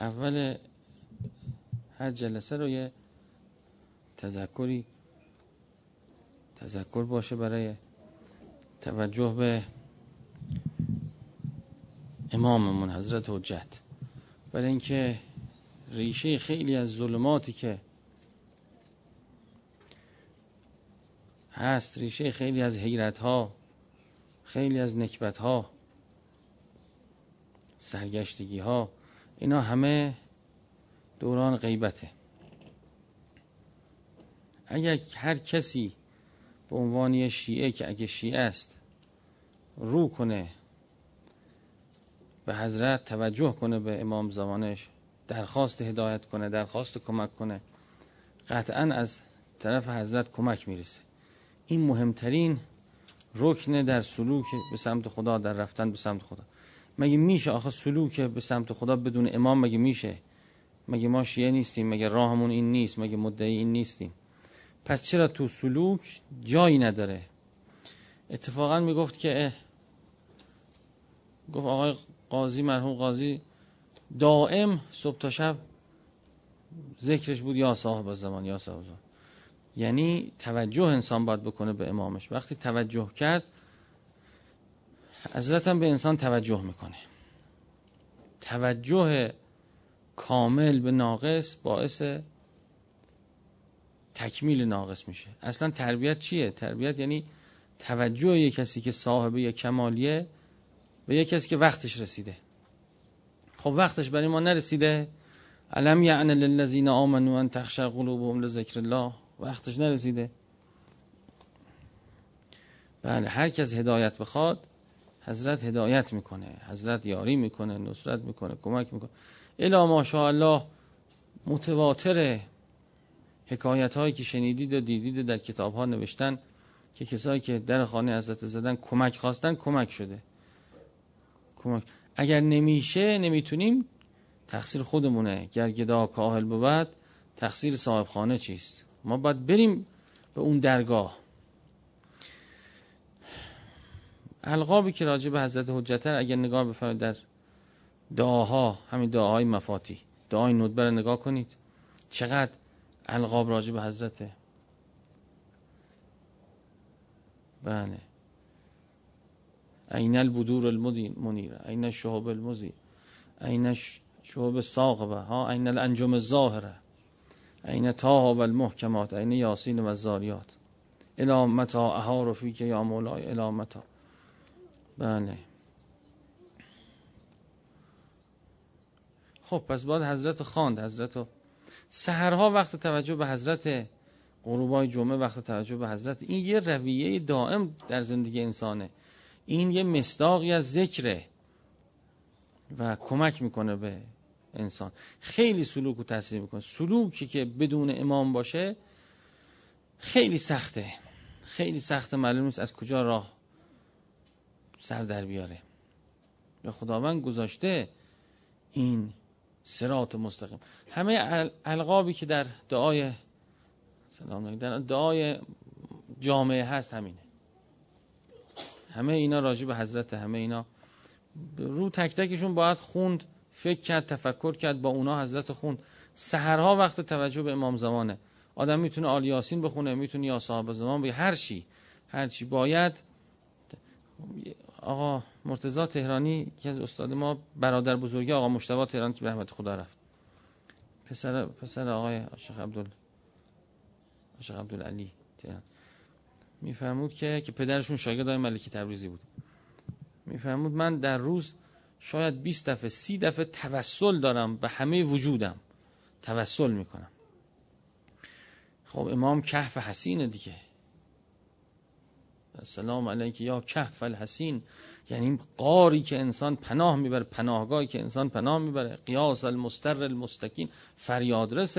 اول هر جلسه رو یه تذکری تذکر باشه برای توجه به اماممون حضرت حجت. برای اینکه ریشه خیلی از ظلماتی که هست ریشه خیلی از حیرت ها خیلی از نکبت ها سرگشتگی ها اینا همه دوران غیبته. اگر هر کسی به عنوان شیعه که اگه شیعه است رو کنه به حضرت توجه کنه به امام زمانش درخواست هدایت کنه درخواست کمک کنه قطعا از طرف حضرت کمک می‌رسه. این مهمترین رکنه در سلوک به سمت خدا در رفتن به سمت خدا. مگه میشه آخه سلوک به سمت خدا بدون امام مگه میشه؟ مگه ما شیعه نیستیم؟ مگه راهمون این نیست؟ مگه مدعی این نیستیم؟ پس چرا تو سلوک جایی نداره؟ اتفاقا می‌گفت که گفت آقای قاضی مرحوم قاضی دائم صبح تا شب ذکرش بود یا صاحب زمان یا صاحب زمان یعنی توجه انسان باید بکنه به امامش. وقتی توجه کرد حضرت هم به انسان توجه می‌کنه. توجه کامل به ناقص باعث تکمیل ناقص میشه. اصلا تربیت چیه؟ تربیت یعنی توجه یک کسی که صاحب یک کمالیه به یک کسی که وقتش رسیده. خب وقتش برای ما نرسیده. علم یعنی للذین آمنوا ان تخشع قلوبهم لذکر الله. وقتش نرسیده. بله هر کس هدایت بخواد حضرت هدایت می‌کنه حضرت یاری می‌کنه نصرت می‌کنه کمک می‌کنه. الا ماشاءالله متواتر حکایت هایی که شنیدید و دیدید در کتاب ها نوشتن که کسایی که در خانه حضرت زدن کمک خواستن کمک شده. کمک. اگر نمیشه نمی‌تونیم تقصیر خودمونه. گرگدا کاهل بود تقصیر صاحب خانه چیست؟ ما باید بریم به اون درگاه. القابی که راجع به حضرت حجتر اگر نگاه بفرمایید در دعاها همین دعاهای مفاتی دعای ندبر نگاه کنید چقدر القاب راجع به حضرته بله. این البدور المنیر این الشهب المزی این شهب الساقبه ها این الانجم الظاهره این تاها و المحکمات این یاسین و الزاریات. الامتا اها رفیق یا مولای الامتا بله. خب پس باید حضرت خواند. حضرت سهرها وقت توجه به حضرت غروبای جمعه وقت توجه به حضرت. این یه رویه دائم در زندگی انسانه. این یه مصداقی از ذکره و کمک می‌کنه به انسان. خیلی سلوک رو تاثیر می‌کنه. سلوکی که بدون امام باشه خیلی سخته. خیلی سخته معلوم نیست از کجا راه سر در بیاره. یا خداوند گذاشته این سرات مستقیم. همه القابی که در دعای سلام در دعای جامعه هست همینه. همه اینا راجع به حضرت همه اینا رو تک تکشون باید خوند فکر کرد تفکر کرد با اونا حضرت خوند. سحرها وقت توجه به امام زمانه. آدم می‌تونه آل یاسین بخونه می‌تونه یا صاحب زمان به هر چی هر چی باید آقا مرتضی تهرانی که از استاد ما برادر بزرگی آقا مشتبه تهران که رحمت خدا رفت. پسر پسر آقای شیخ عبدال شیخ عبدالعلی تهران. میفرمود که که پدرشون شاگرد آقای ملکی تبریزی بود. میفرمود من در روز شاید 20 دفعه 30 دفعه توسل دارم به همه وجودم توسل می‌کنم. خب امام کهف حسینه دیگه. السلام علیک یا کهف الحسین. یعنی قاری که انسان پناه می‌بره پناهگاهی که انسان پناه می‌بره. قیاس المستر المستقین فریادرس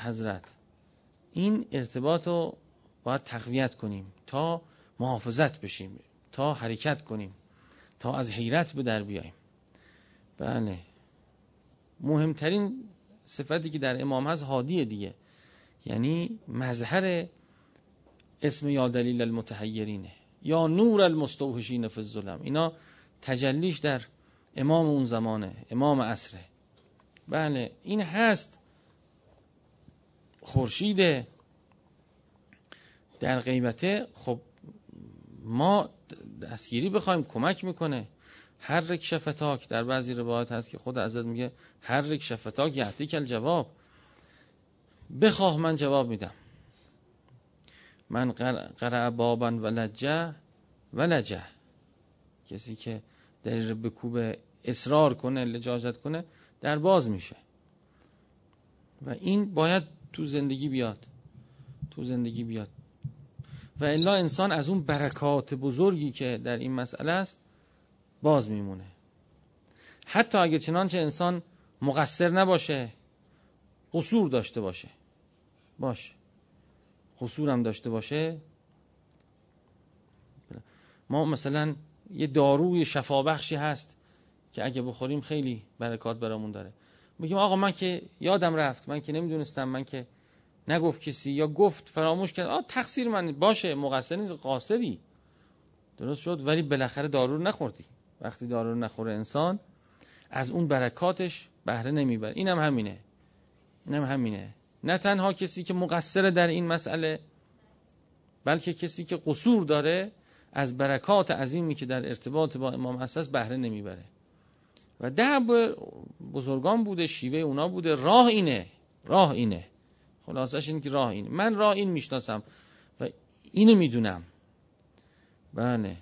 حضرت. این ارتباط رو باید تقویت کنیم تا محافظت بشیم تا حرکت کنیم تا از حیرت به در بیاییم. بله. مهمترین صفتی که در امام هست هادیه دیگه. یعنی مظهر اسم یا دلیل المتحیرینه یا نور المستوحشین فی الظلم. اینا تجلیش در امام اون زمانه امام عصره. بله این هست خورشید در غیبته. خب ما دستگیری بخوایم کمک می‌کنه. هر رک شفتاک در بعضی روایت هست که خود ازت میگه هر رک شفتاک یعطی کل جواب بخواه من جواب میدم. من قرع بابا و لجه و لجه کسی که در بکوب اصرار کنه لجاجت کنه در باز میشه. و این باید تو زندگی بیاد. تو زندگی بیاد. و الا انسان از اون برکات بزرگی که در این مسئله است باز میمونه. حتی اگه چنانچه انسان مقصر نباشه قصور داشته باشه. باشه قصور هم داشته باشه. ما مثلا یه داروی شفابخشی هست که اگه بخوریم خیلی برکات برامون داره. میگیم آقا من که یادم رفت من که نمی‌دونستم من که نگفت کسی یا گفت فراموش کرد. آ تقصیر من باشه مقصر نیست قاصری درست شد ولی بالاخره دارو نخوردی. وقتی دارو نخوره انسان از اون برکاتش بهره نمی‌بره. اینم هم همینه. اینم هم همینه. نه تنها کسی که مقصر در این مسئله بلکه کسی که قصور داره از برکات عظیمی که در ارتباط با امام اساس بهره نمی‌بره. و ده بزرگان بوده شیوه اونا بوده. راه اینه راه اینه. خلاصش این که راه اینه. من راه این می‌شناسم و اینو می‌دونم. بله.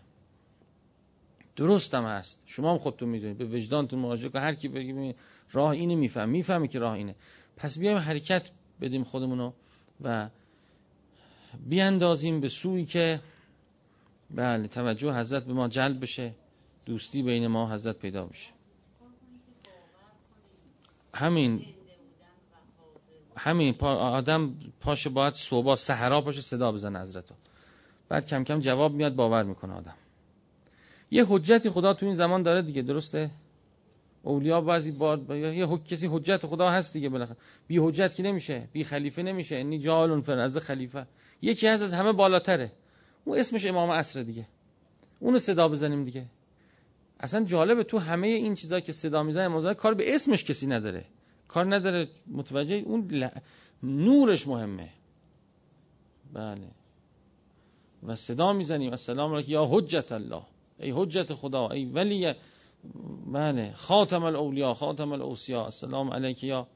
درستم هست. شما هم خودتون می‌دونید. به وجدانتون مراجعه کن. هر کی بگه راه اینه میفهم می‌فهمی که راه اینه. پس بیایم حرکت بدیم خودمونو و بیاندازیم به سوی که بله توجه حضرت به ما جلب بشه دوستی بین ما حضرت پیدا بشه. همین همین آدم پاشه باید صبح سحرا پاشه صدا بزنه حضرت بعد کم کم جواب میاد باور می‌کنه آدم. یه حجتی خدا تو این زمان داره دیگه درسته؟ اولیا بعضی بار یه حک... کسی حجت خدا هست دیگه بالاخره. بی حجت که نمیشه؟ بی خلیفه نمیشه. انی جالون فرز خلیفه. یکی هست از همه بالاتره. اون اسمش امام عصر دیگه. اونو صدا بزنیم دیگه. اصلا جالبه تو همه این چیزا که صدا می‌زنه امام کار به اسمش کسی نداره. کار نداره. متوجه اون نورش مهمه. بله. و صدا می‌زنیم. السلام علیکم. یا حجت الله. ای حجت خدا. ای ولی بله. خاتم الاولیا خاتم الاوسیا السلام علیک یا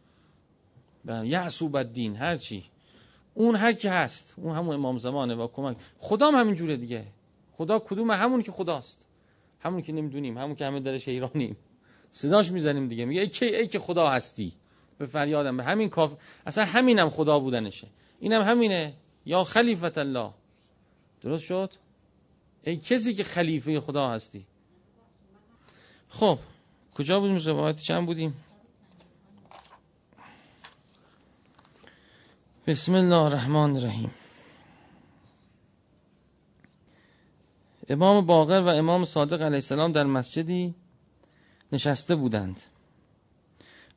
بله یعصوب الدین هر چی. اون هر کی هست. اون همون امام زمانه و کمک. خدا هم همین جوره دیگه. خدا کدوم؟ همون که خداست. همون که نمی‌دونیم. همون که همه درش ایرانیم صداش می‌زنیم دیگه. میگه ای که ای که خدا هستی. به فریادم. به همین کاف اصلا همینم خدا بودنشه. اینم همینه. یا خلیفت الله. درست شد؟ ای کسی که خلیفه خدا هستی. خب کجا بودیم روایت چند بودیم؟ بسم الله الرحمن الرحیم. امام باقر و امام صادق علیه السلام در مسجدی نشسته بودند.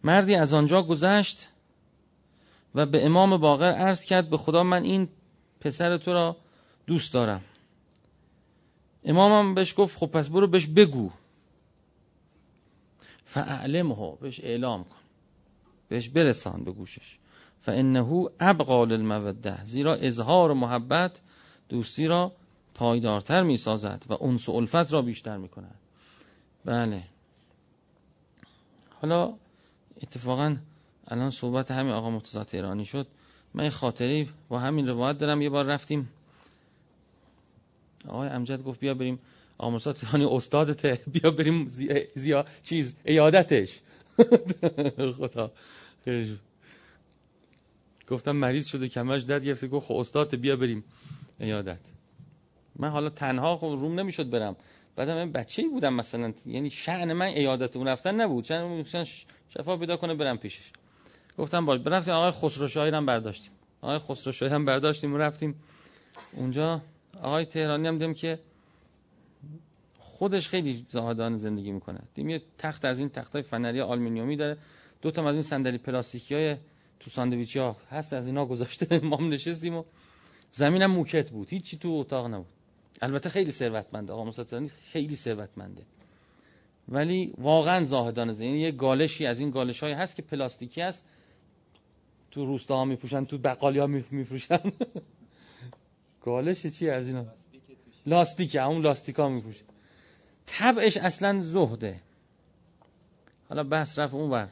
مردی از آنجا گذشت و به امام باقر عرض کرد به خدا من این پسر تو را دوست دارم. امامم بهش گفت خب پس برو بهش بگو. فاعلمه بهش اعلام کن. بهش برسان به گوشش. فانه ابقا للموده زیرا اظهار محبت دوستی را پایدارتر می سازد و انس و الفت را بیشتر می کند بله. حالا اتفاقا الان صحبت همین آقا مرتضی تهرانی شد. من خاطری با همین روایت دارم. یه بار رفتیم. آقای امجد گفت بیا بریم مرتضی تهرانی استادته بیا بریم زیا, چیز ایادتش. خدا. گفتم مریض شده کمرش درد گرفته گفت خب استاد بیا بریم. عیادت. من حالا تنها خب روم نمی‌شد برم. بعدم من بچه‌ای بودم مثلا. یعنی شأن من عیادت اون رفتن نبود. چون شفا پیدا کنه برم پیشش. گفتم باشه. رفتیم آقای خسرو شاهی هم برداشتیم. آقای خسرو شاهی هم برداشتیم و رفتیم. اونجا آقای تهرانی هم دیدم که خودش خیلی زاهدانه زندگی می‌کنه. دیدم یه تخت از این تختای فنری آلومینیومی داره. دو تا از این صندلی پلاستیکی های تو ساندویچ ها هست از اینا گذاشته. ما نشستیم و زمینم موکت بود. هیچی تو اتاق نبود. البته خیلی ثروتمنده. آقا مصطفی خیلی ثروتمنده. ولی واقعا زاهدانه زندگی. یعنی یه گالشی از این گالش های هست که پلاستیکی هست. تو روستا ها میپوشن تو بقالی ها میفروشن. گالش چی از اینا؟ لاستیک اون لاستیک ها میپوشن. طبعش اصلا زهده. حالا بحث رفت اون بر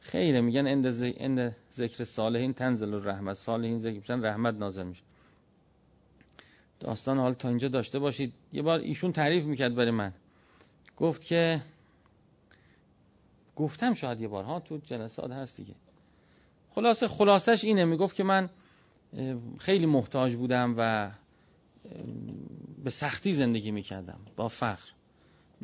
خیلی میگن اند, ذکر صالحین تنزل الرحمت. صالحین ذکر میشن رحمت نازل میشه. داستان حال تا اینجا داشته باشید. یه بار ایشون تعریف می‌کرد برای من. گفت که گفتم شاید یه بار ها تو جلسات هست دیگه. خلاصه خلاصش اینه. می‌گفت که من خیلی محتاج بودم و به سختی زندگی می‌کردم. با فقر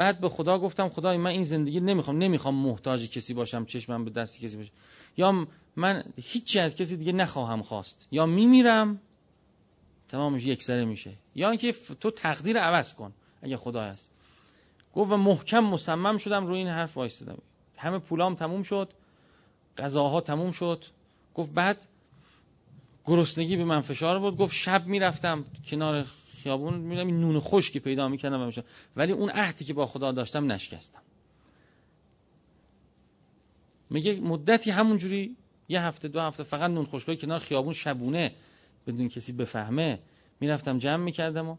بعد به خدا گفتم خدای من این زندگی نمی‌خوام نمی‌خوام محتاج کسی باشم چشمم به دست کسی باشه. یا من هیچی از کسی دیگه نخواهم خواست. یا میمیرم تمامش یک سره میشه. یا اینکه تو تقدیر عوض کن اگه خدا هست. گفت و محکم مصمم شدم روی این حرف وایستادم. همه پولام تموم شد غذاها تموم شد. گفت بعد گرسنگی به من فشار بود گفت شب می‌رفتم کنار خیابون میرم این نون خشکی پیدا می‌کردم ولی اون عهدی که با خدا داشتم نشکستم. میگه مدتی همونجوری یه هفته دو هفته فقط نون خشکای کنار خیابون شبونه بدون کسی بفهمه. می‌رفتم جمع می‌کردم و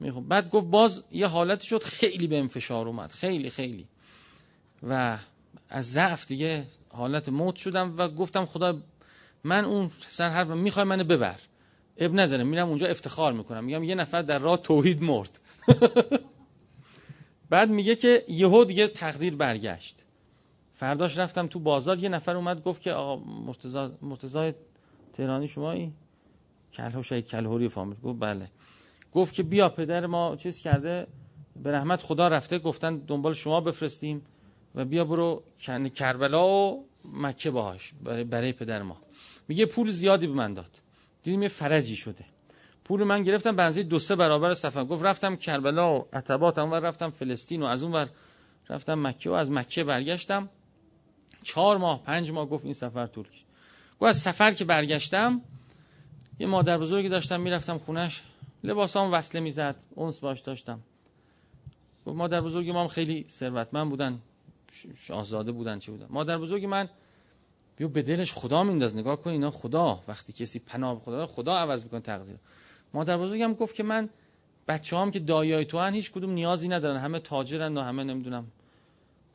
می‌خوام. بعد گفت باز یه حالتی شد خیلی به فشار اومد. خیلی خیلی. و از ضعف دیگه حالت موت شدم و گفتم خدا من اون سر حرف می‌خوای منو ببر. اب نداره میرم اونجا افتخار می‌کنم. میگم یه نفر در راه توحید مرد. بعد میگه که یهو دیگه تقدیر برگشت. فرداش رفتم تو بازار یه نفر اومد گفت که آقا مرتضی مرتضی تهرانی شمایی؟ کلهوشای کلهوری فامیل. گفت بله. گفت که بیا پدر ما چیز کرده؟ به رحمت خدا رفته. گفتن دنبال شما بفرستیم و بیا برو کربلا و مکه باهاش برای, برای پدر ما. میگه پول زیادی به من داد. دیدیم یه فرجی شده. پول من گرفتم بنزی دو سه برابر سفر گفت رفتم کربلا و عتبات اون رفتم فلسطین و از اون ور رفتم مکه و از مکه برگشتم. چهار ماه پنج ماه گفت این سفر طول کشید. گفت از سفر که برگشتم یه مادر بزرگی داشتم می‌رفتم خونش لباسام وصله می‌زد اونس باش داشتم. گفت مادر بزرگی ما هم خیلی ثروتمند بودن. شاهزاده بودن چه بودن. مادر بزرگی من بیو به دلش خدا مینداز. نگاه کن اینا خدا. وقتی کسی پناه خدا خدا عوض می‌کنه تقدیر. مادر بزرگم گفت که من بچه هم که دایای تو هن هیچ کدوم نیازی ندارن. همه تاجرن و همه نمی‌دونم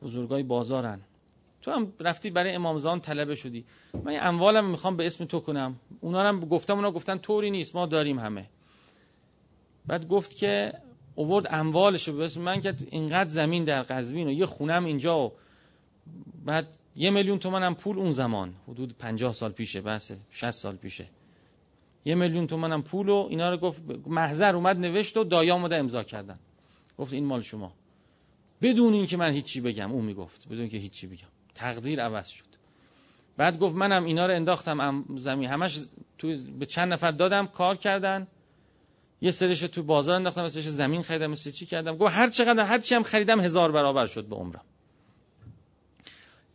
بزرگای بازارن. تو هم رفتی برای امامزان طلبه شدی. من اموالم می‌خوام به اسم تو کنم. اونا هم گفتم اونا گفتن طوری نیست. ما داریم همه. بعد گفت که اوورد اموالش به اسم من که اینقدر زمین در قزوین و یه خونم اینجا و بعد یه میلیون تومن هم پول اون زمان. حدود پنجاه سال پیشه بحث 60 سال پیشه. یه میلیون تومن هم پول و اینا رو گفت محضر اومد نوشت و دایام ده امضا کردن. گفت این مال شما. بدون اینکه من هیچی بگم اون می‌گفت. بدون که هیچی بگم. تقدیر عوض شد. بعد گفت منم اینا رو انداختم زمین. همش تو به چند نفر دادم کار کردن. یه سرش تو بازار انداختم مثلش زمین خریدم مثل چی کردم. گفت هر چقدر هر چی هم خریدم هزار برابر شد به عمرم.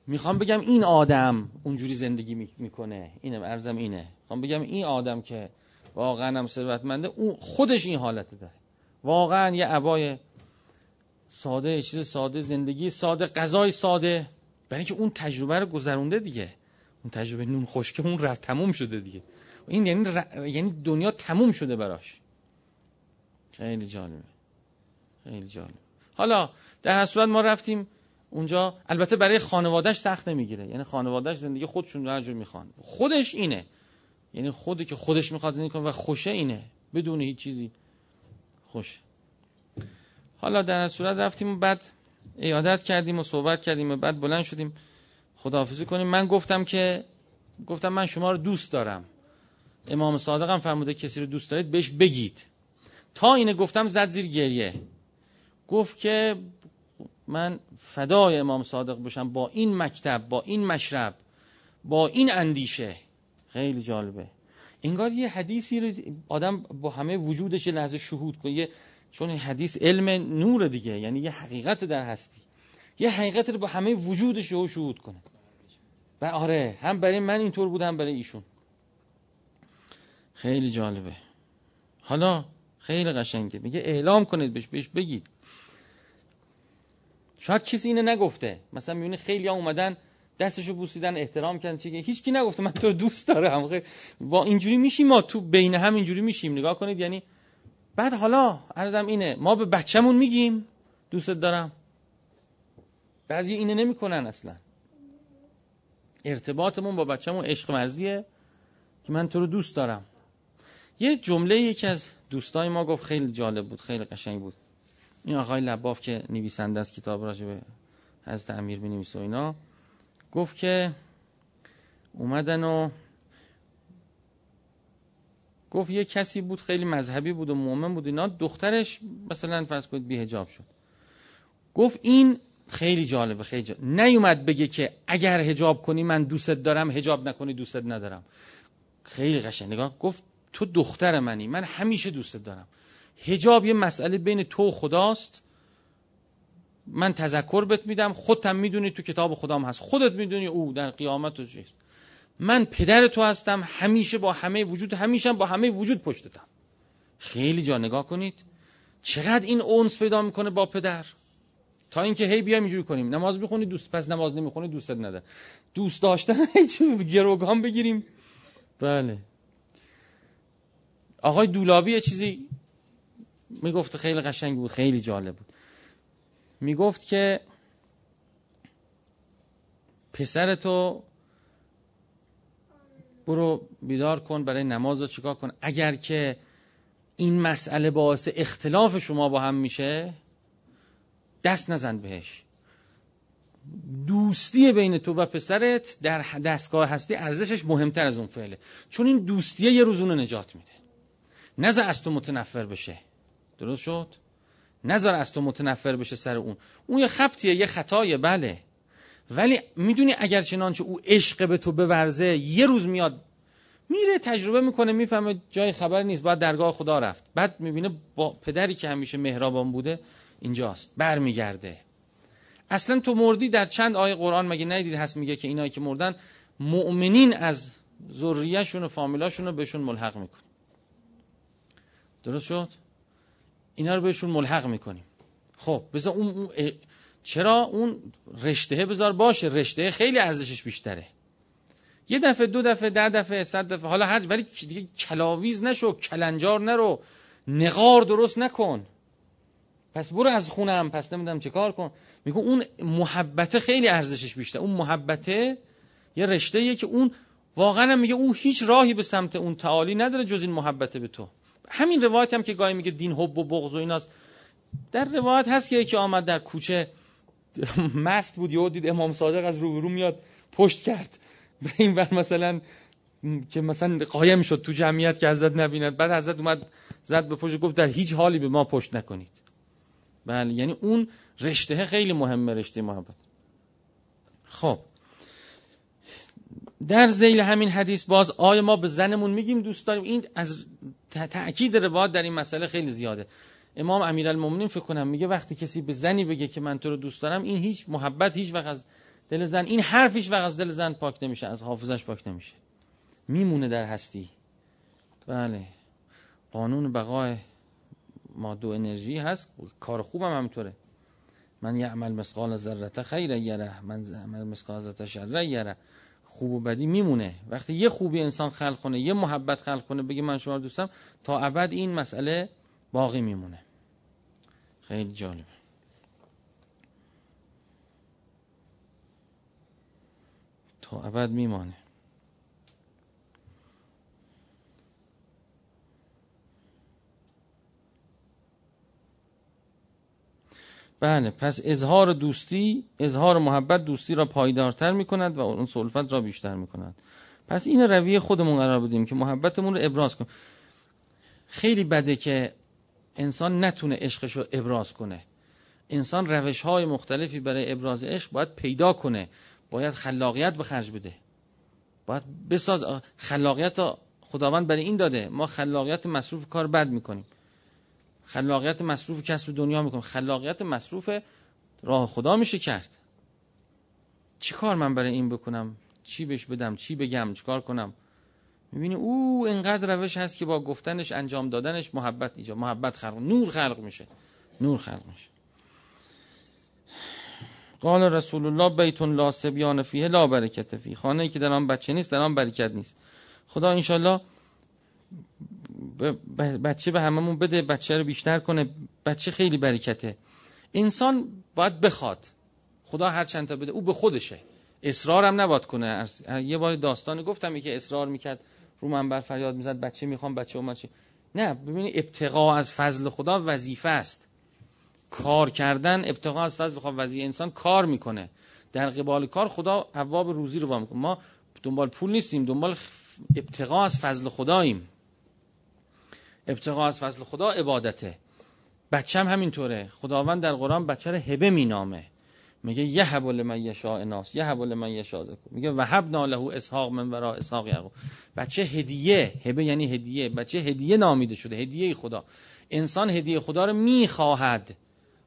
می‌خوام بگم این آدم اونجوری زندگی می‌کنه. اینم ارزم اینه. می‌خوام بگم این آدم که واقعا هم ثروتمنده اون خودش این حالت داره. واقعا یه عبای ساده چیز ساده زندگی ساده غذای ساده. برای اینکه اون تجربه رو گذرونده دیگه. اون تجربه نون خشکه اون رفت تموم شده دیگه. این یعنی یعنی دنیا تموم شده براش. خیلی جالبه. خیلی جالب حالا در هر صورت ما رفتیم اونجا البته برای خانوادهش سخت نمی‌گیره. یعنی خانوادهش زندگی خودشون رو جور می‌خوان. خودش اینه. یعنی خودی که خودش می‌خواد زندگی کنه و خوشه اینه. بدون هیچ چیزی خوش. حالا در صورت رفتیم و بعد ایادت کردیم و صحبت کردیم و بعد بلند شدیم. خداحافظی کنیم. من گفتم که گفتم من شما رو دوست دارم. امام صادق هم فرموده کسی رو دوست دارید بهش بگید. تا اینه گفتم زد زیر گریه. گفت که من فدای امام صادق بشم با این مکتب با این مشرب با این اندیشه. خیلی جالبه. انگار یه حدیثی رو آدم با همه وجودش لحظه شهود کنه. چون این حدیث علم نور دیگه یعنی یه حقیقت در هستی. یه حقیقت رو با همه وجودش رو شهود کنه. و آره هم برای من اینطور بودم برای ایشون. خیلی جالبه. حالا خیلی قشنگه. میگه اعلام کنید بهش بهش بگید. شاید کسی اینو نگفته. مثلا می‌بینی خیلی ها اومدن دستشو بوسیدن احترام کردن چیه هیچ کی نگفته من تو دوست دارم. با اینجوری میشیم ما تو بین هم اینجوری میشیم. نگاه کنید یعنی بعد حالا عرضم اینه ما به بچه‌مون میگیم دوست دارم. بعضی اینه نمی‌کنن اصلا. ارتباطمون با بچه‌مون عشق مرزیه که من تو رو دوست دارم. یه جمله یکی از دوستای ما گفت خیلی جالب بود خیلی قشنگ بود. این آقای لباف که نویسنده از کتاب راجع به حضرت امیر بنویسه و اینا گفت که اومدن و گفت یه کسی بود خیلی مذهبی بود و مؤمن بود اینا دخترش مثلا فرض کنید بیهجاب شد. گفت این خیلی جالبه خیلی جالبه. نیومد بگه که اگر هجاب کنی من دوستت دارم هجاب نکنی دوستت ندارم. خیلی قشنگ. نگاه گفت تو دختر منی من همیشه دوستت دارم. هجاب یه مسئله بین تو و خداست. من تذکر بهت میدم خودتم می‌دونی تو کتاب خدام هست. خودت می‌دونی او در قیامت و من پدر تو هستم همیشه با همه وجود همیشه با همه وجود پشتتم. خیلی جا نگاه کنید. چقدر این اونس پیدا می‌کنه با پدر؟ تا اینکه هی بیایم اینجوری کنیم. نماز می‌خونی دوست. پس نماز نمی‌خونی دوستت نده. دوست داشتن هیچ گروگان بگیریم. بله. آقای دولابی یه چیزی می‌گفت خیلی قشنگ بود خیلی جالب بود. می‌گفت که پسر تو برو بیدار کن برای نماز رو چیکار کن. اگر که این مسئله باعث اختلاف شما با هم میشه دست نزن بهش. دوستی بین تو و پسرت در دستگاه هستی ارزشش مهمتر از اون فعله. چون این دوستیه یه روز اونو نجات میده. نظر از تو متنفر بشه. درست شد؟ نظر از تو متنفر بشه سر اون. اون یه خبتیه یه خطایه بله. ولی می‌دونی اگر چنانچه او عشق به تو بورزه یه روز میاد میره تجربه می‌کنه می‌فهمه جای خبر نیست باید درگاه خدا رفت. بعد می‌بینه با پدری که همیشه مهربان بوده اینجاست برمیگرده. اصلا تو مردی در چند آیه قرآن مگه ندید هست میگه که اینایی که مردن مؤمنین از ذریهشون و فامیلاشون رو بهشون ملحق می‌کنه درست شد؟ اینا رو بهشون ملحق می‌کنیم. خب بذار اون چرا اون رشته بذار باشه؟ رشته خیلی ارزشش بیشتره. یه دفعه دو دفعه ده دفعه صد دفعه حالا هر ولی دیگه کلاویز نشو کلنجار نرو. نقار درست نکن. پس برو از خونم پس نمی‌دونم چه کار کن. میگه اون محبته خیلی ارزشش بیشتر اون محبته یه رشته که اون واقعا میگه اون هیچ راهی به سمت اون تعالی نداره جز این محبته به تو. همین روایت هم که گاهی میگه دین حب و بغض و ایناست. در روایت هست که یکی آمد در کوچه مست بود یهو دید امام صادق از رو میاد پشت کرد. به این بر مثلا که مثلا قایم شد تو جمعیت که حضرت نبیند. بعد حضرت اومد زد به پشت گفت در هیچ حالی به ما پشت نکنید. بله یعنی اون رشته خیلی مهمه رشته محبت. خب. در زیل همین حدیث باز آیا ما به زنمون میگیم دوست داریم. این از تأکید روایت در این مسئله خیلی زیاده. امام امیرالمومنین فکر کنم میگه وقتی کسی به زنی بگه که من تو رو دوست دارم این هیچ محبت هیچ وقت از دل زن این حرف هیچ وقت از دل زن پاک نمیشه از حافظش پاک نمیشه. میمونه در هستی. بله. قانون بقای ماده و انرژی هست کار خوبم همطوره من یعمل مسقال ذره خیر یره من یعمل مسقال ذره شر یره. خوب و بدی میمونه. وقتی یه خوبی انسان خلق کنه یه محبت خلق کنه بگه من شما دوستم تا ابد این مسئله باقی میمونه. خیلی جالبه. تا ابد میمانه. بله پس اظهار دوستی اظهار محبت دوستی را پایدارتر می کند و اون سلفت را بیشتر می کند پس این رویه خودمون قرار بدیم که محبتمون رو ابراز کنیم. خیلی بده که انسان نتونه عشقش رو ابراز کنه. انسان روش های مختلفی برای ابراز عشق باید پیدا کنه. باید خلاقیت به خرج بده. باید بساز خلاقیت خداوند برای این داده. ما خلاقیت مصروف کار بد می‌کنیم. خلاقیت مصروف کسب دنیا می‌کنم خلاقیت مصروف راه خدا میشه کرد. چی کار من برای این بکنم؟ چی بهش بدم؟ چی بگم؟ چیکار کنم؟ می‌بینی او انقدر روش هست که با گفتنش انجام دادنش محبت ایجا محبت خلق نور خلق میشه. نور خلق میشه. قال رسول الله بیت لا سبیان فیه لا برکت فی خانه ای که در آن بچه نیست در آن برکت نیست. خدا انشالله بچه به هممون بده بچه رو بیشتر کنه. بچه خیلی برکته. انسان باید بخواد. خدا هر چند تا بده او به خودشه. اصرارم نباید کنه. یه بار داستانی گفتم که اصرار می‌کرد رو منبر فریاد می‌زد بچه می‌خوام بچه اومد نه ببینید ابتقا از فضل خدا وظیفه است. کار کردن ابتقا از فضل خدا وظیفه. انسان کار می‌کنه. در قبال کار خدا ابواب روزی رو با ما دنبال پول نیستیم دنبال ابتقا از فضل خداییم. ابتقا از فضل خدا عبادته. بچه هم همینطوره. خداوند در قرآن بچه رو هبه مینامه. میگه یه حبل من یشاء ناس یه حبل من یشاء میگه وهب له اسحاق من ورا اسحاق یعقوب. بچه هدیه هبه یعنی هدیه. بچه هدیه نامیده شده هدیه خدا. انسان هدیه خدا رو می‌خواهد.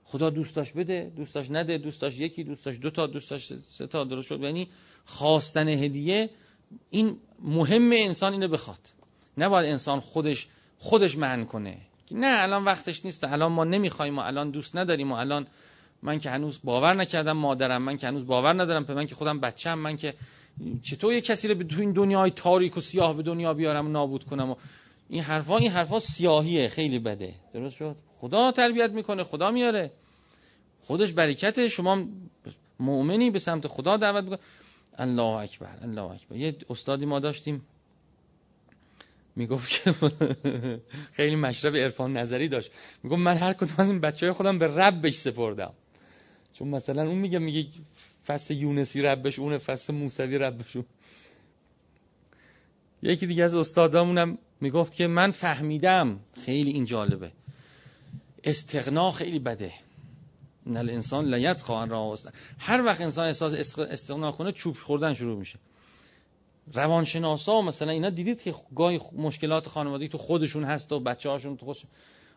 خدا دوست داشت بده دوست داشت نده دوست داشت یکی دوست داشت دو تا دوست داشت سه تا درست شد. یعنی خواستن هدیه این مهم انسان اینو بخواد. نباید انسان خودش خودش من کنه. نه الان وقتش نیست. الان ما نمی‌خوایم و الان دوست نداریم و الان من که هنوز باور نکردم مادرم من که هنوز باور ندارم به من که خودم بچم من که چطور یه کسی رو به تو این دنیای تاریک و سیاه به دنیا بیارم و نابود کنم و این حرفا این حرفا سیاهیه خیلی بده. درست شد؟ خدا تربیت می‌کنه خدا میاره. خودش برکت شما مؤمنی به سمت خدا دعوت می‌کنه الله اکبر الله اکبر. یه استادی ما داشتیم. می‌گفت که خیلی مشرب عرفان نظری داشت. می‌گفت من هر کدوم از این بچه های خودم به ربش سپردم. چون مثلا اون میگه میگه فصل یونسی ربش اونه فصل موسوی ربشون یکی دیگه از استادامونم می‌گفت که من فهمیدم. خیلی این جالبه. استغنا خیلی بده. نل انسان لیت خواهن را هر وقت انسان احساس استغنا کنه چوب خوردن شروع میشه. روانشناسا مثلا اینا دیدید که گاهی مشکلات خانوادگی تو خودشون هست و بچه هاشون تو خودشون.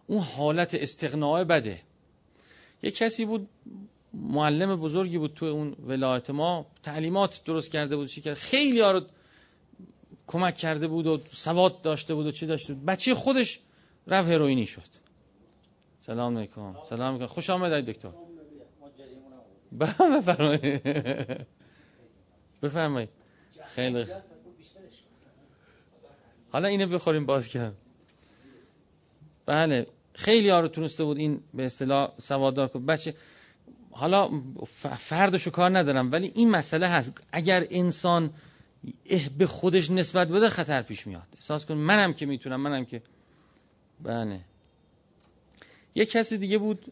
اون حالت استغناء بده. یه کسی بود معلم بزرگی بود تو اون ولایت ما تعلیمات درست کرده بود چی کرد؟ خیلی ها رو کمک کرده بود و سواد داشته بود و چی داشته بود. بچه خودش رفت هروئینی شد. سلام علیکم. سلام علیکم. خوش آمدید دکتر. بفرمایید. بفرمایید. خیلی. حالا اینو بخوریم باز کردم بله خیلی ها رو تونسته بود این به اصطلاح سواددار کنه. بچه حالا فردشو کار ندارم ولی این مسئله هست. اگر انسان به خودش نسبت بده خطر پیش میاد. احساس کن منم که می‌تونم منم که. بله. یک کسی دیگه بود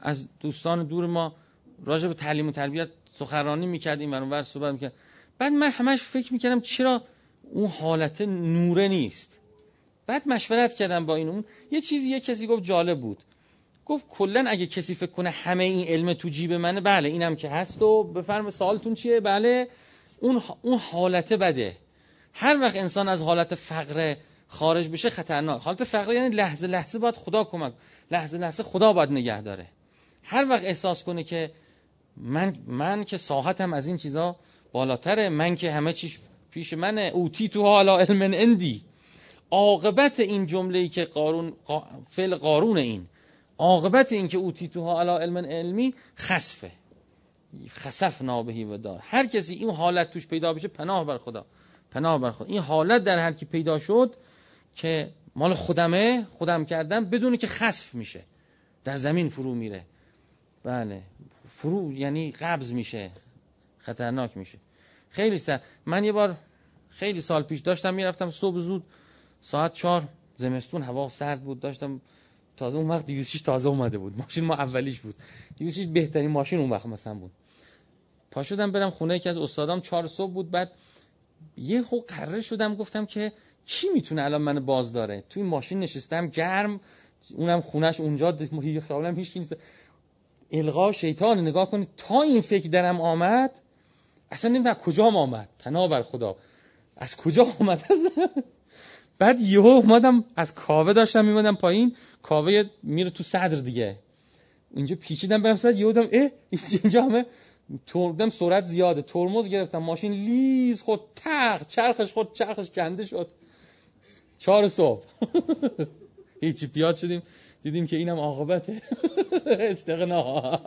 از دوستان دور ما راجع به تعلیم و تربیت سخنرانی می‌کرد این ور صحبت می‌کرد. بعد من همش فکر می‌کردم چرا اون حالت نوره نیست. بعد مشورت کردم با این اون. یه چیزی یه کسی گفت جالب بود. گفت کلا اگه کسی فکر کنه همه این علم تو جیب منه بله اینم که هست و بفرم سوالتون چیه؟ بله اون اون حالت بده. هر وقت انسان از حالت فقر خارج بشه خطرناک. حالت فقر یعنی لحظه لحظه باید خدا کمک لحظه لحظه خدا باید نگه داره. هر وقت احساس کنه که من من که ساحتم از این چیزا بالاتره من که همه چیش پیش منه. اوتی تو حالا علم اندی عاقبت این جمله که قارون فعل قارون این. عاقبت این که اوتی تو حالا علم علمی خسفه خسف نابهی و دار. هر کسی این حالت توش پیدا بشه پناه بر خدا. پناه بر خدا. این حالت در هر کی پیدا شد که مال خودمه خودم کردم بدون که خسف میشه. در زمین فرو میره. بله. فرو یعنی قبض میشه. خطرناک میشه. خیلی سر من یه بار خیلی سال پیش داشتم می‌رفتم صبح زود ساعت چهار زمستون هوا سرد بود داشتم تازه اون وقت 206 تازه اومده بود. ماشین ما اولیش بود. 206 بهترین ماشین اون وقت مثلا بود. پا شدم برم خونه یکی از استادام چهار صبح بود. بعد یه خو قرر شدم گفتم که کی می‌تونه الان من باز داره؟ توی ماشین نشستم گرم. اونم خونش اونجا خیالم هیچ نیست. القا شیطان نگاه کنید تا این فکر درم آمد اصلا نمی‌دونم کجا آمد. تنها بر خدا. از کجا آمد؟ بعد یهو اومدم از کاوه داشتم میمدم پایین. کاوه میره تو صدر دیگه. اینجا پیچیدم برم صدر یهو دم اه اینجا همه توردم سرعت زیاده. ترمز گرفتم ماشین لیز خود تق چرخش خود چرخش کنده شد. چهار صبح. هیچی پیاد شدیم. دیدیم که اینم عاقبته. استغنا.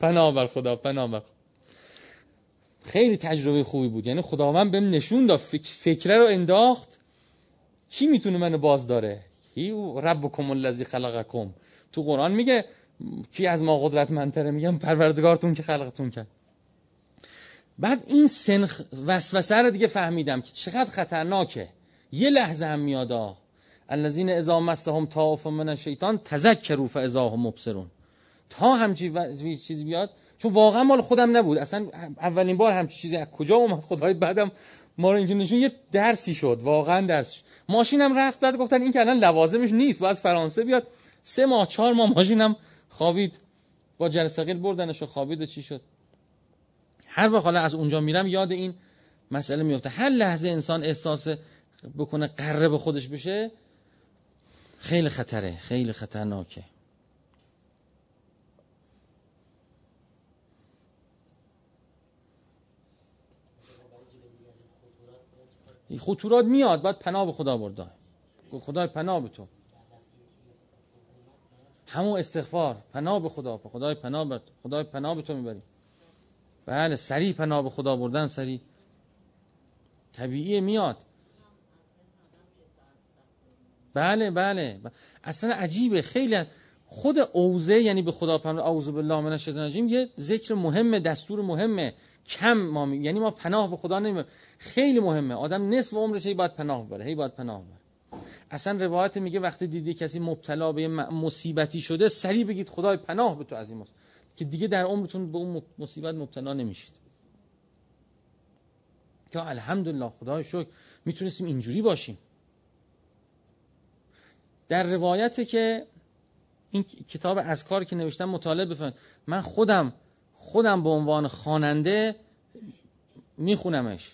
پناه بر خدا پناه بر خیلی تجربه خوبی بود. یعنی خداوند بهم نشون داد فکر فکره رو انداخت. کی می‌تونه منو باز داره؟ کی؟ ربکم الذی خلقکم. تو قرآن میگه کی از ما قدرتمندتره؟ میگم پروردگارتون که خلقتون کرد. بعد این سنخ وسوسه رو دیگه فهمیدم که چقدر خطرناکه. یه لحظه هم میادا الذین اذا مسهم طائف من الشیطان تذکروا فاذا هم مبصرون. تا همچی. چیزی بیاد چون واقعا مال خودم نبود. اصلا اولین بار همچی چیزی از کجا اومد؟ خدای بعدم ما رو اینجا نشون یه درسی شد. واقعا درس ماشینم رفت بعد گفتن این که الان لوازمش نیست باید فرانسه بیاد. سه ماه چهار ماه ماشینم خوابید. با جرثقیل بردنش و خوابید و چی شد؟ هر وقت حالا از اونجا میرم یاد این مسئله میفته. هر لحظه انسان احساس بکنه قره به خودش بشه خیلی خطره خیلی خطرناکه. خطورات میاد باید پناه به خدا برده. خدای پناه به تو. همون استغفار پناه به خدا به خدای پناه به خدای پناه به تو می‌بری. بله سریع پناه به خدا بردن سریع. طبیعی میاد. بله بله. اصلا عجیبه. خیلی خود اوزه یعنی به خدا پناه اعوذ بالله من الشیطان الرجیم یه ذکر مهمه دستور مهمه. کم ما می... یعنی ما پناه به خدا نمی خیلی مهمه. آدم نصف عمرش هی باید پناه بره هی باید پناه بره اصلا روایت میگه وقتی دیدی کسی مبتلا به مصیبتی شده سریع بگید خدای پناه به تو از این مصیبت که دیگه در عمرتون به اون مصیبت مبتلا نمیشید. که الحمدلله خدای شکر می‌تونستیم اینجوری باشیم. در روایت که این کتاب کار که نوشتم مطالعه بفرمایید. من خودم خودم به عنوان خواننده میخونمش.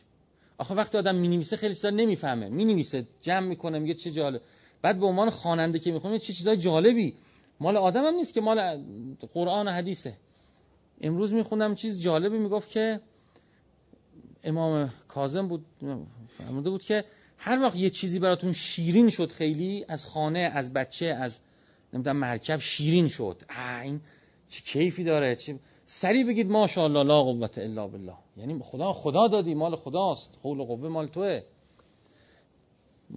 آخه وقتی آدم می‌نویسه خیلی چیزا نمی‌فهمه. می‌نویسه جمع می‌کنه میگه چه جالب. بعد به عنوان خواننده که می‌خونه چه چیزای جالبی. مال آدم هم نیست که مال قرآن و حدیثه. امروز میخوندم چیز جالبی می‌گفت که امام کاظم بود فهمده بود که هر وقت یه چیزی براتون شیرین شد خیلی از خانه از بچه از نمی‌دونم مرکب شیرین شد. این چه کیفی داره؟ چه سری بگید ماشاءالله لا قوت الا بالله. یعنی خدا خدا دادی مال خداست. قول و قوه مال توه.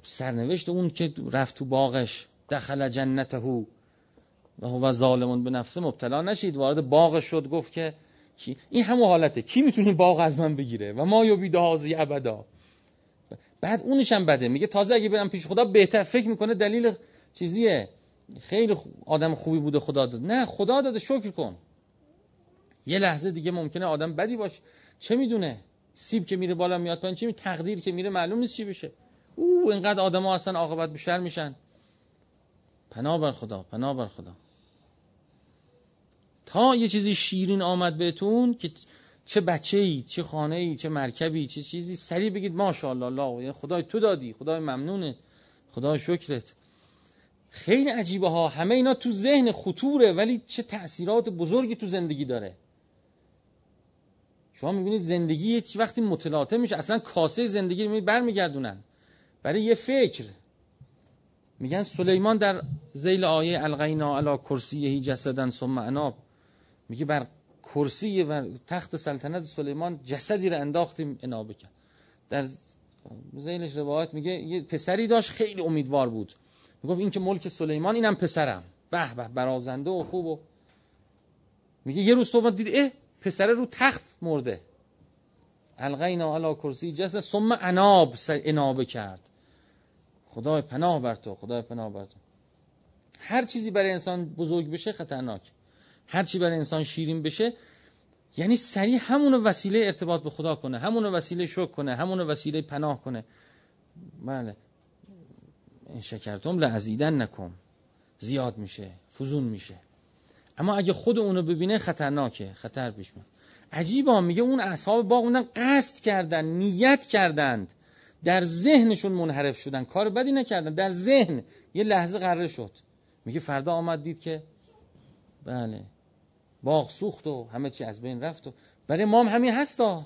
سرنوشت اون که رفت تو باغش دخل جنته و هو ظالمون به نفسه مبتلا نشید. وارد باغ شد گفت که این همون حالته. کی می‌تونه باغ از من بگیره؟ و ما یبید هازی ابدا. بعد اونش هم بده. میگه تازه اگه برم پیش خدا بهتر. فکر می‌کنه دلیل چیزیه. خیلی آدم خوبی بوده خدا داد. نه خدا داده. شکر کن. یه لحظه دیگه ممکنه آدم بدی باشه. چه می‌دونه؟ سیب که میره بالا میاد پایین چی می تقدیر که میره معلوم نیست چی بشه. او اینقدر آدم ها اصلا عاقبت بیشتر میشن. پناه بر خدا پناه بر خدا. تا یه چیزی شیرین آمد بهتون که چه بچه ای چه خانه ای چه مرکبی چه چیزی سریع بگید ماشاءالله الله خدای تو دادی خدای ممنونه خدای شکرت. خیلی عجیبه ها همه اینا تو ذهن خطوره ولی چه تأثیرات بزرگی تو زندگی داره. شما می‌بینید زندگی چی وقتی متلاطم میشه اصلا کاسه زندگی رو برمیگردونن. برای یه فکر. میگن سلیمان در زیل آیه الغینا علی کرسیهی جسدن ثم اناب. میگه بر کرسی و تخت سلطنت سلیمان جسدی رو انداختیم انابه کرد. در زیلش روایت میگه یه پسری داشت خیلی امیدوار بود. می‌گفت این که ملک سلیمان اینم پسرم. به به برازنده و خوب و میگه یه روز صبح دید اه پسر رو تخت مرده. الغینا علی کرسی جسد ثم اناب انابه کرد. خدای پناه بر تو خدای پناه بر تو. هر چیزی برای انسان بزرگ بشه خطرناک. هر چی برای انسان شیرین بشه یعنی سریع همون وسیله ارتباط به خدا کنه همون وسیله شکر کنه همون وسیله پناه کنه. بله. این شکرتم لعزیدن نکن زیاد میشه فزون میشه. اما اگه خود اونو ببینه خطرناکه خطر پیش میاد. عجیبا میگه اون اصحاب باغ اونا قصد کردن نیت کردند. در ذهنشون منحرف شدن. کار بدی نکردن. در ذهن یه لحظه قرار شد. میگه فردا آمد دید که بله باغ سوخت و همه چی از بین رفت و برای ما هم همین هستا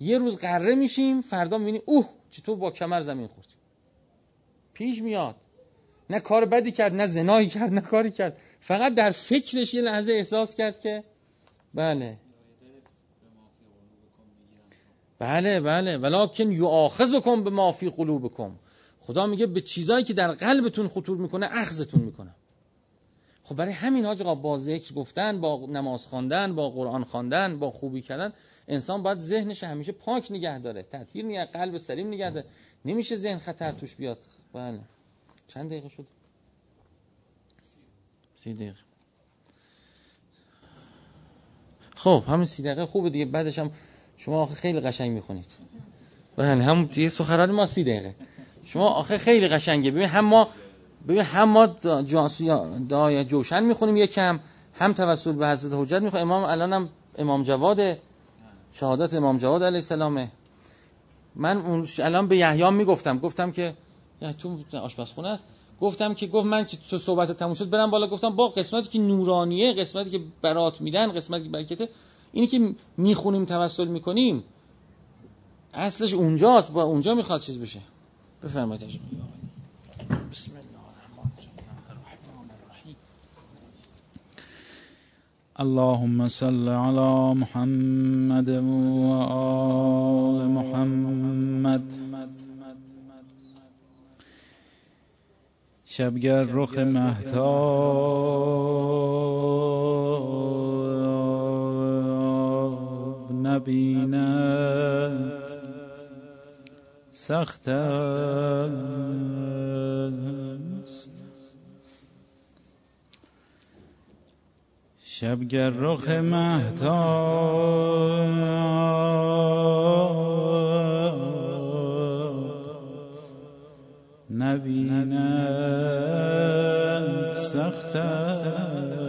یه روز قره میشیم فردا می‌بینی اوه چطور با کمر زمین خوردیم پیش میاد. نه کار بدی کرد نه زنایی کرد نه کاری کرد. فقط در فکرش یه لحظه احساس کرد که بله. بله بله. ولکن یؤاخذ بکن به ما فی قلوبکم. خدا میگه به چیزایی که در قلبتون خطور می‌کنه اخذتون می‌کنه خب برای همین حاج با ذکر گفتن با نماز خواندن با قرآن خواندن با خوبی کردن انسان باید ذهنش همیشه پاک نگه داره. تطهیر نگه قلب سلیم نگه داره. نمیشه ذهن خطر توش بیاد. بله. چند دقیقه شد؟ سی دقیقه خب همین سی دقیقه خوبه دیگه بعدش هم شما آخه خیلی قشنگ می‌خونید. بله هم دیگه سخنرانی ما سی دقیقه. شما آخه خیلی قشنگه. ببین هم ما ببین هم ما دعای جوشن می‌خونیم یکم هم توسل به حضرت حجت می‌خونیم. امام الان هم امام جواد شهادت امام جواد علیه السلامه. من اون الان به یحیی می‌گفتم. گفتم که یا تو آشپزخونه است گفتم که گفت من که تو صحبت تموم شد برم بالا. گفتم با قسمتی که نورانیه قسمتی که برات میدن قسمتی که برکته اینی که می‌خونیم توسل می‌کنیم اصلش اونجاست. با اونجا می‌خواد چیز بشه. بفرمایید بسم الله اللهم صل على محمد وآل محمد. شبگر رخ مهتاب نبیند. سخت شبگر رخ مهتاب نبیند سخت است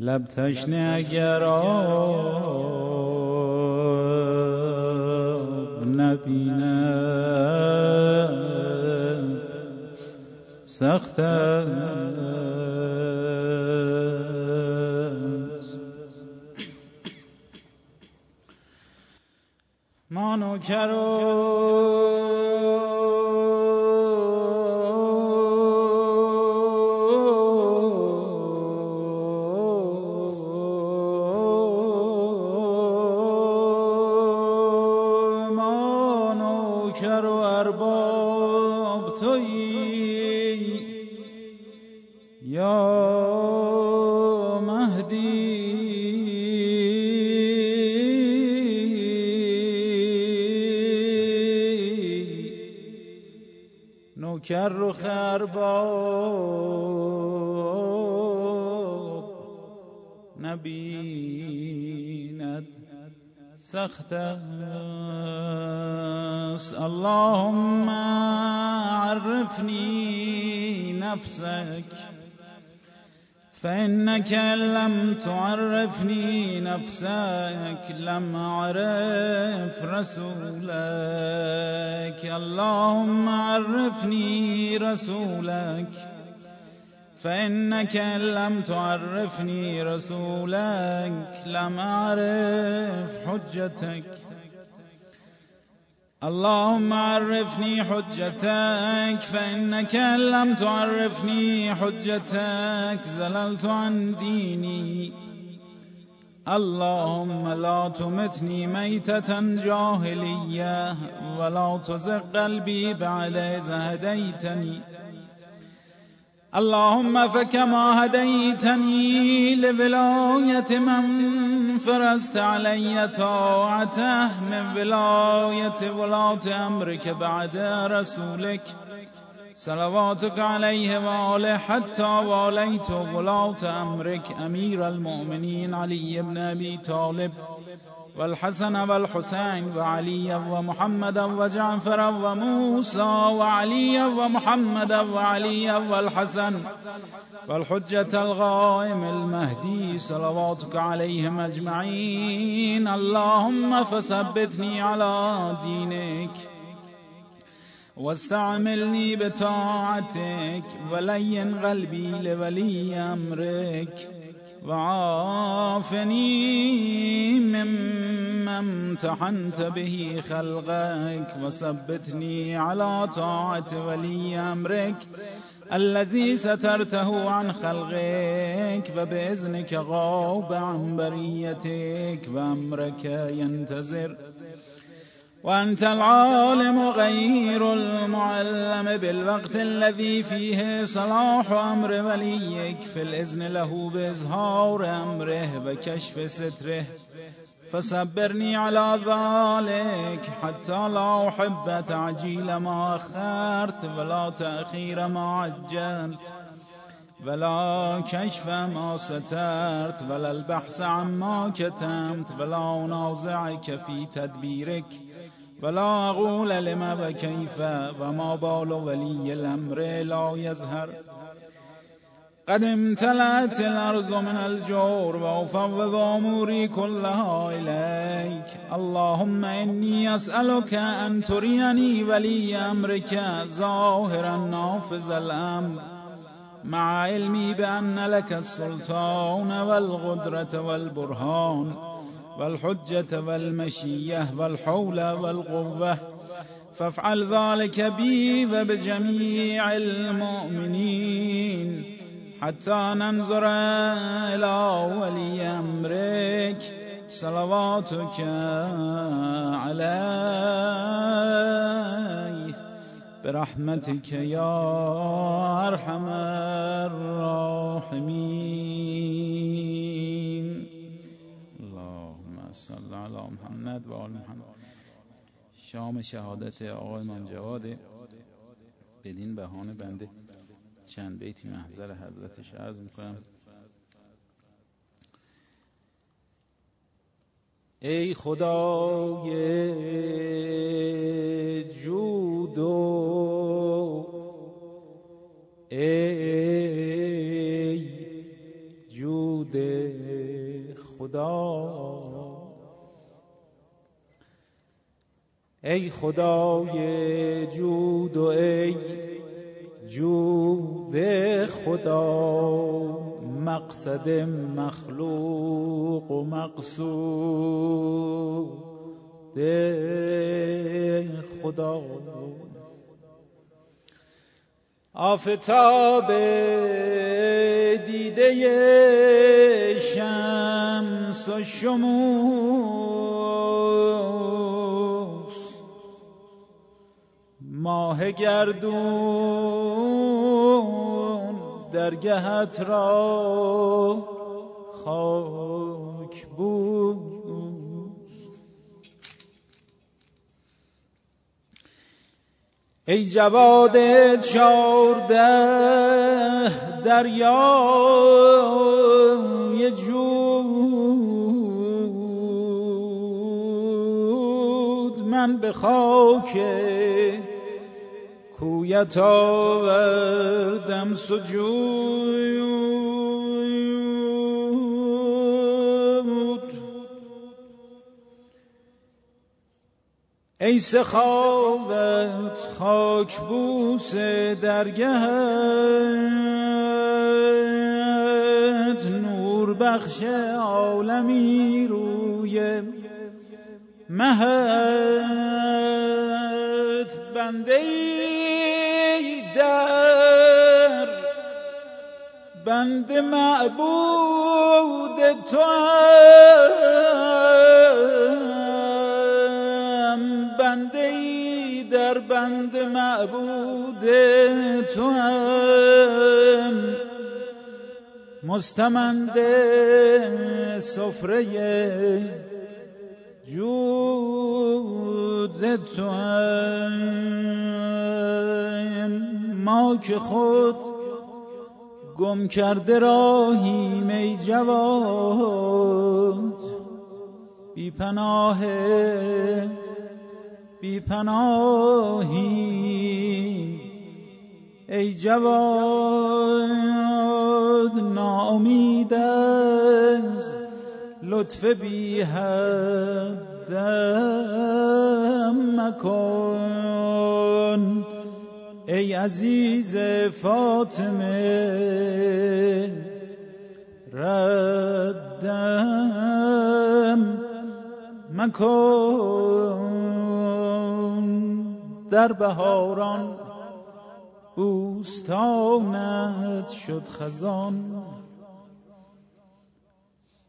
لب تشنه اگر آب نبیند سخت است ما است اللهم عرفني نفسك. فإنك لم تعرفني نفسك لم أعرف رسولك. اللهم عرفني رسولك. فإنك لم تعرفني رسولك لم أعرف حجتك. اللهم عرفني حجتك فإنك لم تعرفني حجتك زللت عن ديني. اللهم لا تمتني ميتة جاهلية ولا تزغ قلبي بعد إذ هديتني. اللهم فكما هديتني لولاية من فرزت علي طاعته من ولاية ولاة أمرك بعد رسولك. صلواتك عليه وآله حتى واليت ولاة أمرك أمير المؤمنين علي بن أبي طالب. والحسن والحسين وعلي ومحمد وجعفر وموسى وعلي ومحمد وعلي والحسن والحجة الغائم المهدي صلواتك عليهم أجمعين. اللهم فثبتني على دينك واستعملني بطاعتك ولين قلبي لولي أمرك. وعافني مما امتحنت به خلقك وثبتني على طاعة ولي أمرك الذي سترته عن خلقك وبإذنك غاب عن بريتك وأمرك ينتظر وأنت العالم غير المعلم بالوقت الذي فيه صلاح أمر وليك في الإذن له بإظهار أمره وكشف ستره. فصبرني على ذلك حتى لا أحب تعجيل ما أخرت ولا تأخير ما عجلت. ولا كشف ما سترت ولا البحث عما كتمت ولا أنازعك في تدبيرك. ولا أقول لما وكيف وما بال ولي الأمر لا يظهر قد امتلأت الأرض من الجور وأفوض أموري كلها إليك. اللهم إني أسألك أن تريني ولي أمرك ظاهرا نافذ الأمر. مع علمي بأن لك السلطان والقدرة والبرهان. والحجة والمشية والحول والقوة. فافعل ذلك بي وبجميع المؤمنين حتى ننظر إلى ولي أمرك صلواتك عليه. برحمتك يا أرحم الراحمين. محمد و آل محمد شام شهادت آقای امام جواده بدین بهانه بنده چند بیتی محضر حضرتش عرض می‌کنم. ای خدای جود و ای جود خدا. ای خدای جود و ای جود خدا مقصد مخلوق و مقصود خدا. آفتاب دیده شمس و شموس ماه گردون درگهت را خاک بود. ای جواد چارده دریای جود من به خاک کویت آوردم سجود ای سخاوت خاک بوس درگهت نور بخش عالمی روی مهت بنده در بند معبود تو هم. بنده در بند معبود تو هم. مستمند سفره جود تو ما که خود گم کرده راهیم ای جواد. بی پناه بی پناهی. ای جواد ناامید لطف بی حدم مکن ای عزیز فاطمه ردم مکن. در بهاران بوستانت شد خزان.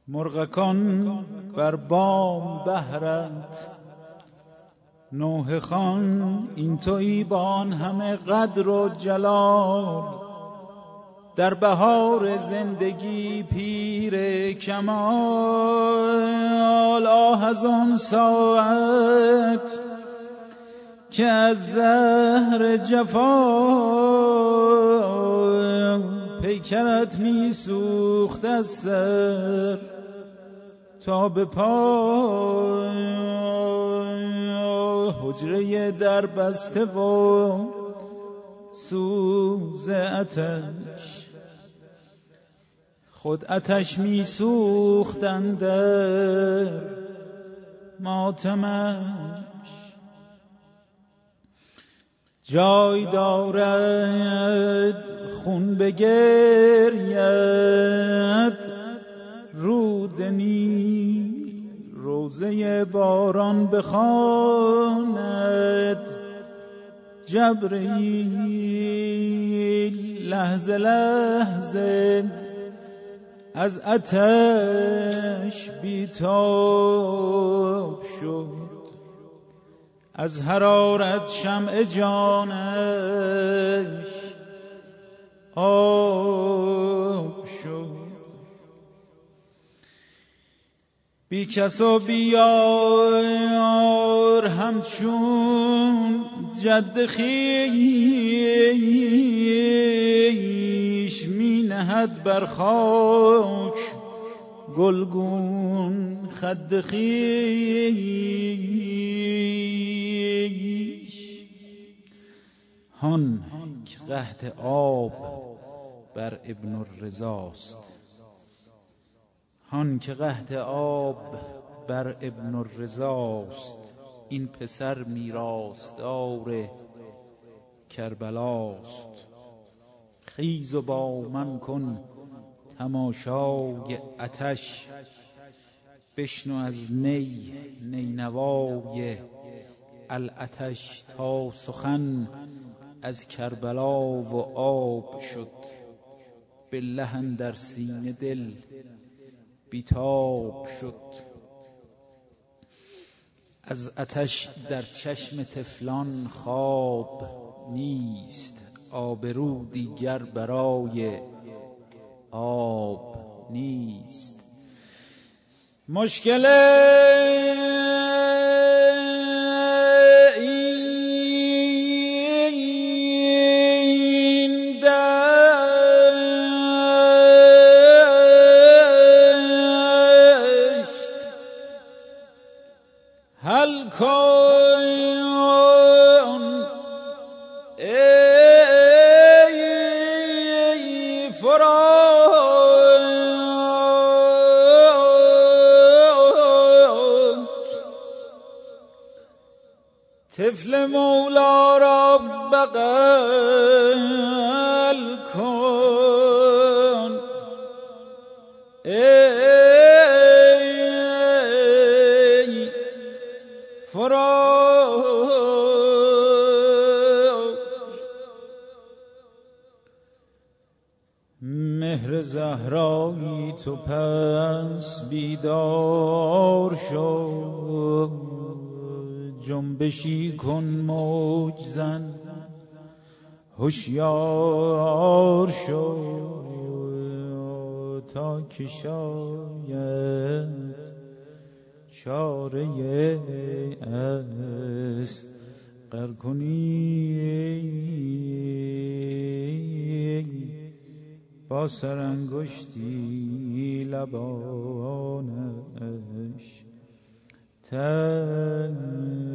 مرغکان بر بام بهرت. نوه خان این توی بان همه قدر و جلال. در بهار زندگی پیر کمال آه از آن ساعت که از زهر جفا پیکرت می سوخت از سر. تا به پای حجره در بسته و سوز اتش. خود اتش می سوختن در ماتمش. جای دارد خون بگرید رودنی روزه باران بخواند جبرئیل لحظه لحظه از اتش بیتاب شد. از حرارت شمع جانش آب شد. بی کس و بیار همچون جد خیش می نهد بر خاک گلگون خد خیش هان که قهد آب بر ابن الرزاست هان که قهد آب بر ابن الرزاست این پسر دار کربلاست خیز و با من کن تماشای اتش. بشنو از نی نینوای الاتش تا سخن از کربلا و آب شد. به لحن در سینه دل بیتاب شد. از اتش در چشم تفلان خواب نیست آبرو دیگر برای آب نیست. مشکل فرات طفل مولا را بغل کن. تو پس بیدار شو. جنبشی کن موج زن. هوشیار شو. تا که شاید چاره از قر کنی سرانگشتی لبانش. تر